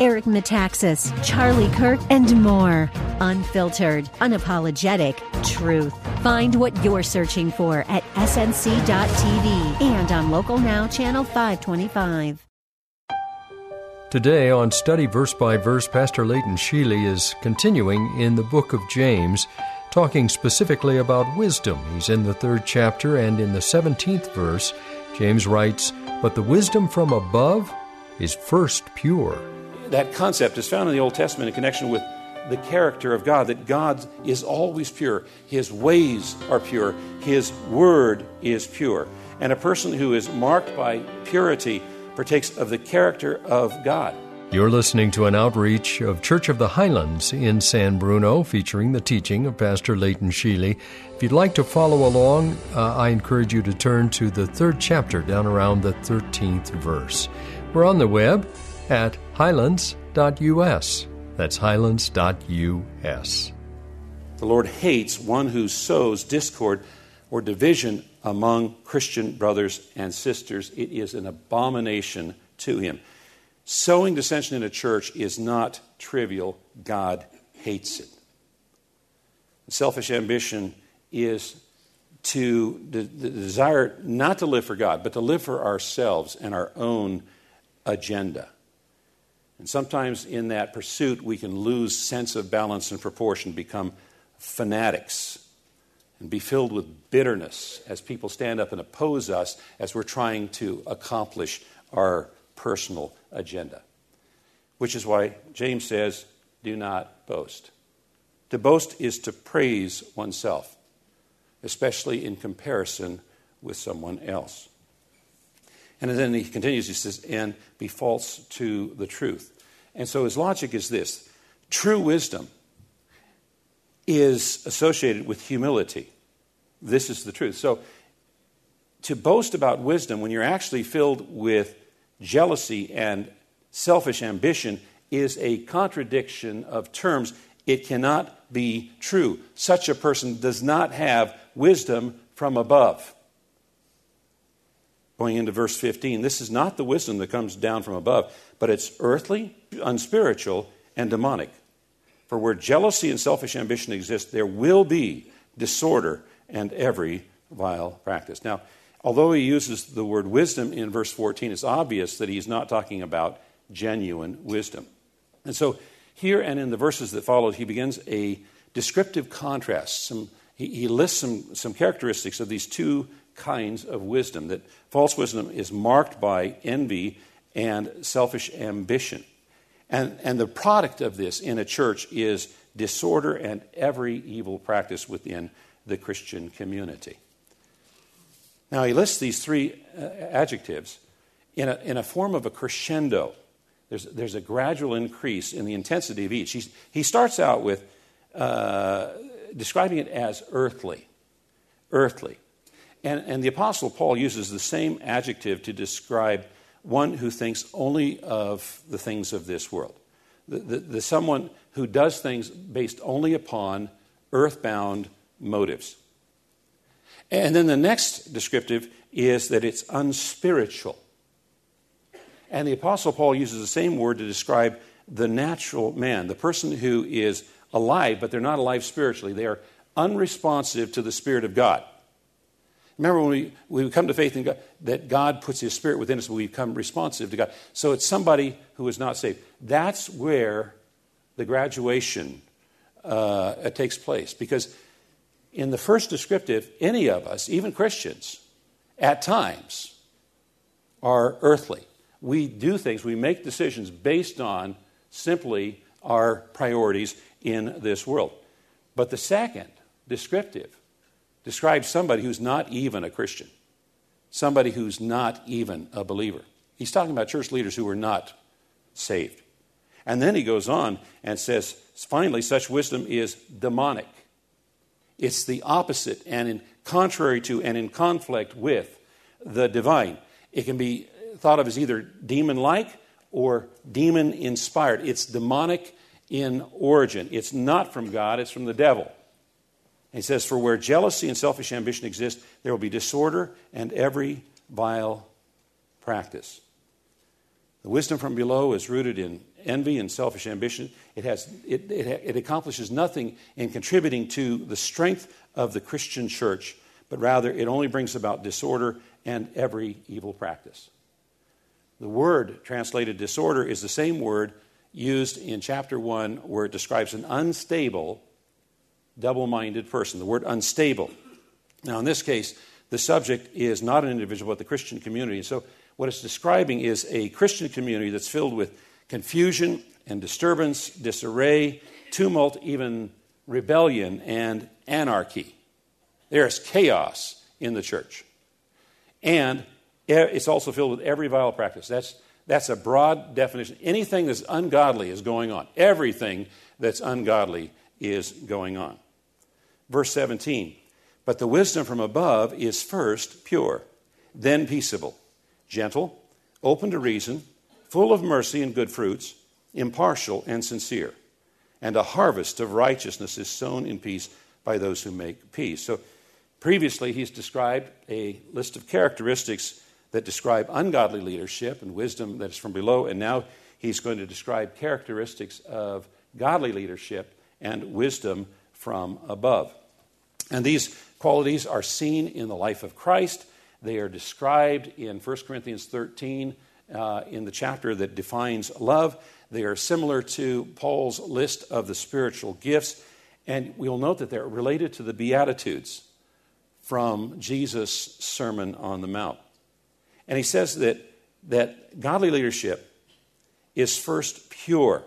Eric Metaxas, Charlie Kirk, and more. Unfiltered, unapologetic truth. Find what you're searching for at snc.tv and on Local Now, Channel 525. Today, on Study Verse by Verse, Pastor Leighton Sheely is continuing in the book of James, talking specifically about wisdom. He's in the third chapter, and in the 17th verse, James writes, But the wisdom from above is first pure. That concept is found in the Old Testament in connection with the character of God, that God is always pure. His ways are pure. His word is pure. And a person who is marked by purity partakes of the character of God. You're listening to an outreach of Church of the Highlands in San Bruno featuring the teaching of Pastor Leighton Sheely. If you'd like to follow along, uh, I encourage you to turn to the third chapter down around the 13th verse. We're on the web at highlands.us. That's highlands.us. The Lord hates one who sows discord or division among Christian brothers and sisters. It is an abomination to him. Sowing dissension in a church is not trivial. God hates it. Selfish ambition is to the, desire not to live for God, but to live for ourselves and our own agenda. And sometimes in that pursuit, we can lose sense of balance and proportion, become fanatics and be filled with bitterness as people stand up and oppose us as we're trying to accomplish our personal agenda. Which is why James says, do not boast. To boast is to praise oneself, especially in comparison with someone else. And then he continues, he says, and be false to the truth. And so his logic is this true wisdom is associated with humility. This is the truth. So, to boast about wisdom when you're actually filled with jealousy and selfish ambition is a contradiction of terms. It cannot be true. Such a person does not have wisdom from above. Going into verse 15, this is not the wisdom that comes down from above, but it's earthly, unspiritual, and demonic. For where jealousy and selfish ambition exist, there will be disorder and every vile practice. Now, although he uses the word wisdom in verse 14, it's obvious that he's not talking about genuine wisdom. And so, here and in the verses that follow, he begins a descriptive contrast. Some, he, he lists some, some characteristics of these two kinds of wisdom that false wisdom is marked by envy and selfish ambition. And, and the product of this in a church is disorder and every evil practice within the Christian community. Now, he lists these three uh, adjectives in a, in a form of a crescendo. There's, there's a gradual increase in the intensity of each. He's, he starts out with uh, describing it as earthly. Earthly. And, and the Apostle Paul uses the same adjective to describe one who thinks only of the things of this world. The, the, the someone who does things based only upon earthbound motives. And then the next descriptive is that it's unspiritual. And the Apostle Paul uses the same word to describe the natural man, the person who is alive, but they're not alive spiritually. They are unresponsive to the Spirit of God. Remember when we, we come to faith in God, that God puts His Spirit within us, we become responsive to God. So it's somebody who is not saved. That's where the graduation uh, takes place. Because in the first descriptive, any of us, even Christians, at times are earthly. We do things, we make decisions based on simply our priorities in this world. But the second descriptive describes somebody who's not even a Christian, somebody who's not even a believer. He's talking about church leaders who are not saved. And then he goes on and says, finally, such wisdom is demonic. It's the opposite and in contrary to and in conflict with the divine. It can be thought of as either demon like or demon inspired. It's demonic in origin. It's not from God, it's from the devil. He says, For where jealousy and selfish ambition exist, there will be disorder and every vile practice. The wisdom from below is rooted in envy and selfish ambition. It, has, it, it, it, accomplishes nothing in contributing to the strength of the Christian church, but rather it only brings about disorder and every evil practice. The word translated disorder is the same word used in chapter 1 where it describes an unstable, double minded person. The word unstable. Now, in this case, the subject is not an individual, but the Christian community. So, what it's describing is a Christian community that's filled with confusion and disturbance, disarray, tumult, even rebellion and anarchy. There's chaos in the church. And it's also filled with every vile practice. That's, that's a broad definition. Anything that's ungodly is going on. Everything that's ungodly is going on. Verse 17 But the wisdom from above is first pure, then peaceable, gentle, open to reason, full of mercy and good fruits, impartial and sincere. And a harvest of righteousness is sown in peace by those who make peace. So previously, he's described a list of characteristics that describe ungodly leadership and wisdom that is from below, and now he's going to describe characteristics of godly leadership and wisdom from above. And these qualities are seen in the life of Christ. They are described in 1 Corinthians 13 uh, in the chapter that defines love. They are similar to Paul's list of the spiritual gifts. And we'll note that they're related to the Beatitudes from Jesus' Sermon on the Mount. And he says that, that godly leadership is first pure.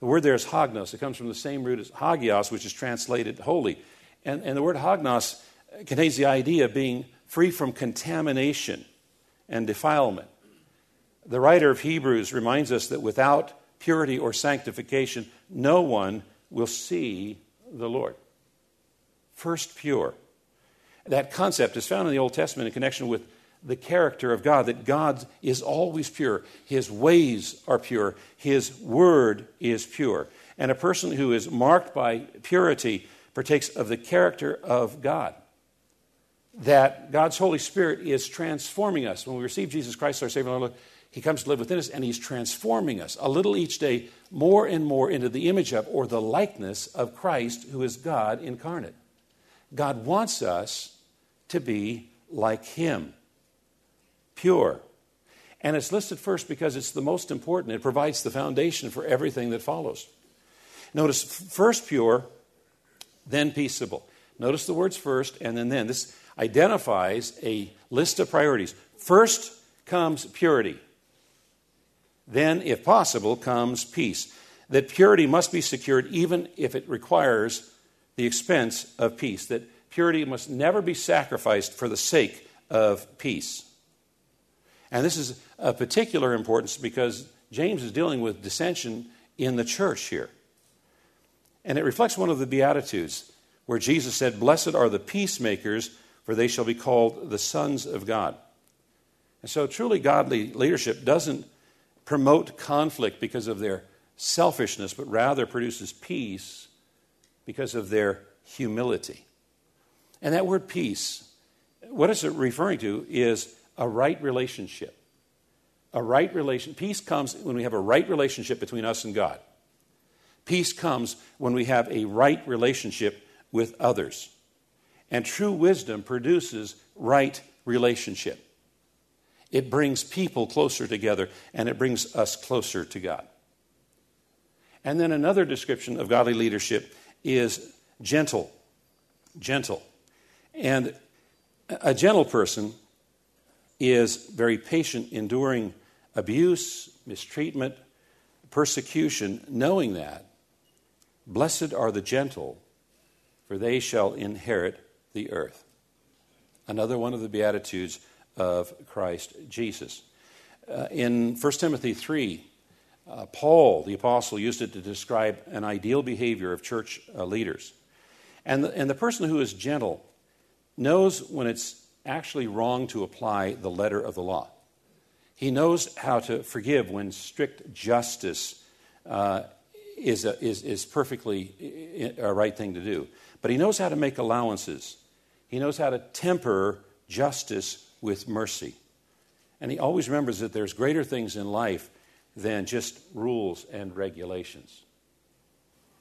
The word there is hagnos. It comes from the same root as hagios, which is translated holy. And, and the word hagnos contains the idea of being free from contamination and defilement. The writer of Hebrews reminds us that without purity or sanctification, no one will see the Lord. First, pure. That concept is found in the Old Testament in connection with the character of God, that God is always pure. His ways are pure. His word is pure. And a person who is marked by purity partakes of the character of God. That God's Holy Spirit is transforming us. When we receive Jesus Christ, our Savior, Lord, He comes to live within us and He's transforming us a little each day, more and more into the image of or the likeness of Christ, who is God incarnate. God wants us to be like Him pure. And it's listed first because it's the most important. It provides the foundation for everything that follows. Notice first pure, then peaceable. Notice the words first and then then. This identifies a list of priorities. First comes purity. Then, if possible, comes peace. That purity must be secured even if it requires the expense of peace. That purity must never be sacrificed for the sake of peace. And this is of particular importance because James is dealing with dissension in the church here. And it reflects one of the Beatitudes where Jesus said, Blessed are the peacemakers, for they shall be called the sons of God. And so, truly godly leadership doesn't promote conflict because of their selfishness, but rather produces peace because of their humility. And that word peace, what is it referring to is a right relationship. A right relation. Peace comes when we have a right relationship between us and God. Peace comes when we have a right relationship with others. And true wisdom produces right relationship. It brings people closer together and it brings us closer to God. And then another description of godly leadership is gentle. Gentle. And a gentle person is very patient, enduring abuse, mistreatment, persecution, knowing that blessed are the gentle, for they shall inherit the earth. Another one of the Beatitudes of Christ Jesus. Uh, in 1 Timothy 3, uh, Paul, the apostle, used it to describe an ideal behavior of church uh, leaders. And the, and the person who is gentle knows when it's actually wrong to apply the letter of the law. He knows how to forgive when strict justice uh, is, a, is, is perfectly a right thing to do. But he knows how to make allowances. He knows how to temper justice with mercy. And he always remembers that there's greater things in life than just rules and regulations.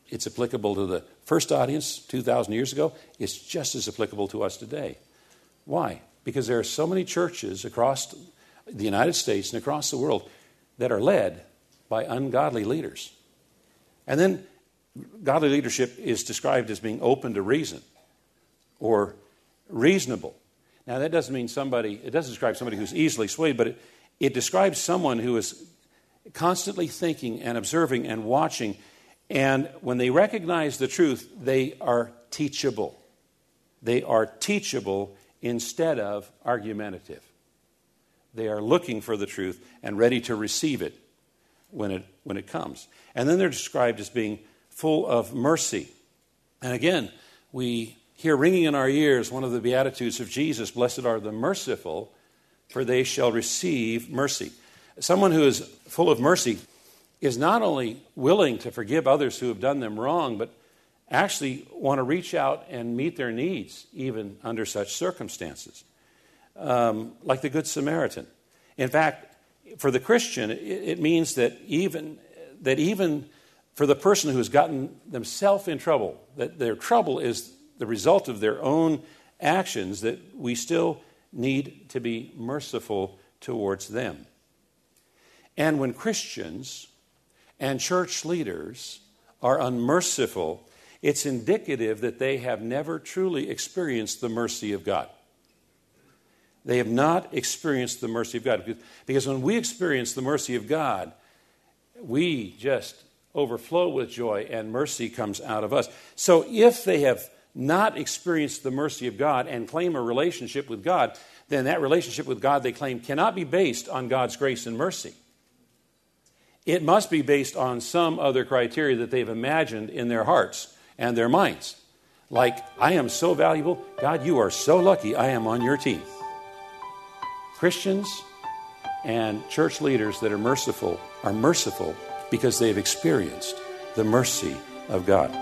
It's applicable to the first audience 2,000 years ago. It's just as applicable to us today. Why? Because there are so many churches across the United States and across the world that are led by ungodly leaders. And then godly leadership is described as being open to reason or reasonable. Now, that doesn't mean somebody, it doesn't describe somebody who's easily swayed, but it, it describes someone who is constantly thinking and observing and watching. And when they recognize the truth, they are teachable. They are teachable instead of argumentative. They are looking for the truth and ready to receive it when it, when it comes. And then they're described as being full of mercy. And again, we hear ringing in our ears one of the Beatitudes of Jesus Blessed are the merciful, for they shall receive mercy. Someone who is full of mercy is not only willing to forgive others who have done them wrong, but actually want to reach out and meet their needs even under such circumstances, um, like the Good Samaritan. In fact, for the Christian, it, it means that even that even for the person who has gotten themselves in trouble, that their trouble is the result of their own actions, that we still need to be merciful towards them. And when Christians and church leaders are unmerciful, it's indicative that they have never truly experienced the mercy of God. They have not experienced the mercy of God. Because when we experience the mercy of God, we just overflow with joy and mercy comes out of us. So if they have not experienced the mercy of God and claim a relationship with God, then that relationship with God they claim cannot be based on God's grace and mercy. It must be based on some other criteria that they've imagined in their hearts and their minds. Like, I am so valuable. God, you are so lucky I am on your team. Christians and church leaders that are merciful are merciful because they've experienced the mercy of God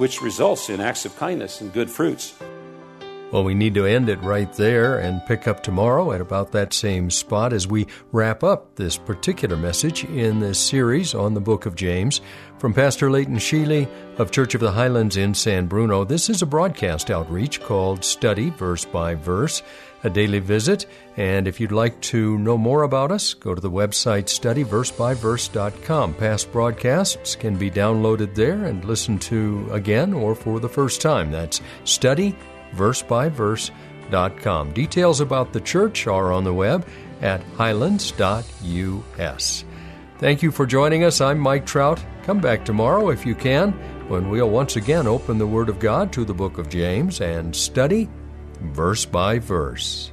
which results in acts of kindness and good fruits. Well, we need to end it right there and pick up tomorrow at about that same spot as we wrap up this particular message in this series on the book of James. From Pastor Leighton Sheely of Church of the Highlands in San Bruno, this is a broadcast outreach called Study Verse by Verse a daily visit. And if you'd like to know more about us, go to the website studyversebyverse.com. Past broadcasts can be downloaded there and listened to again or for the first time. That's studyversebyverse.com. Details about the church are on the web at highlands.us. Thank you for joining us. I'm Mike Trout. Come back tomorrow if you can, when we'll once again open the Word of God to the book of James and study verse by verse.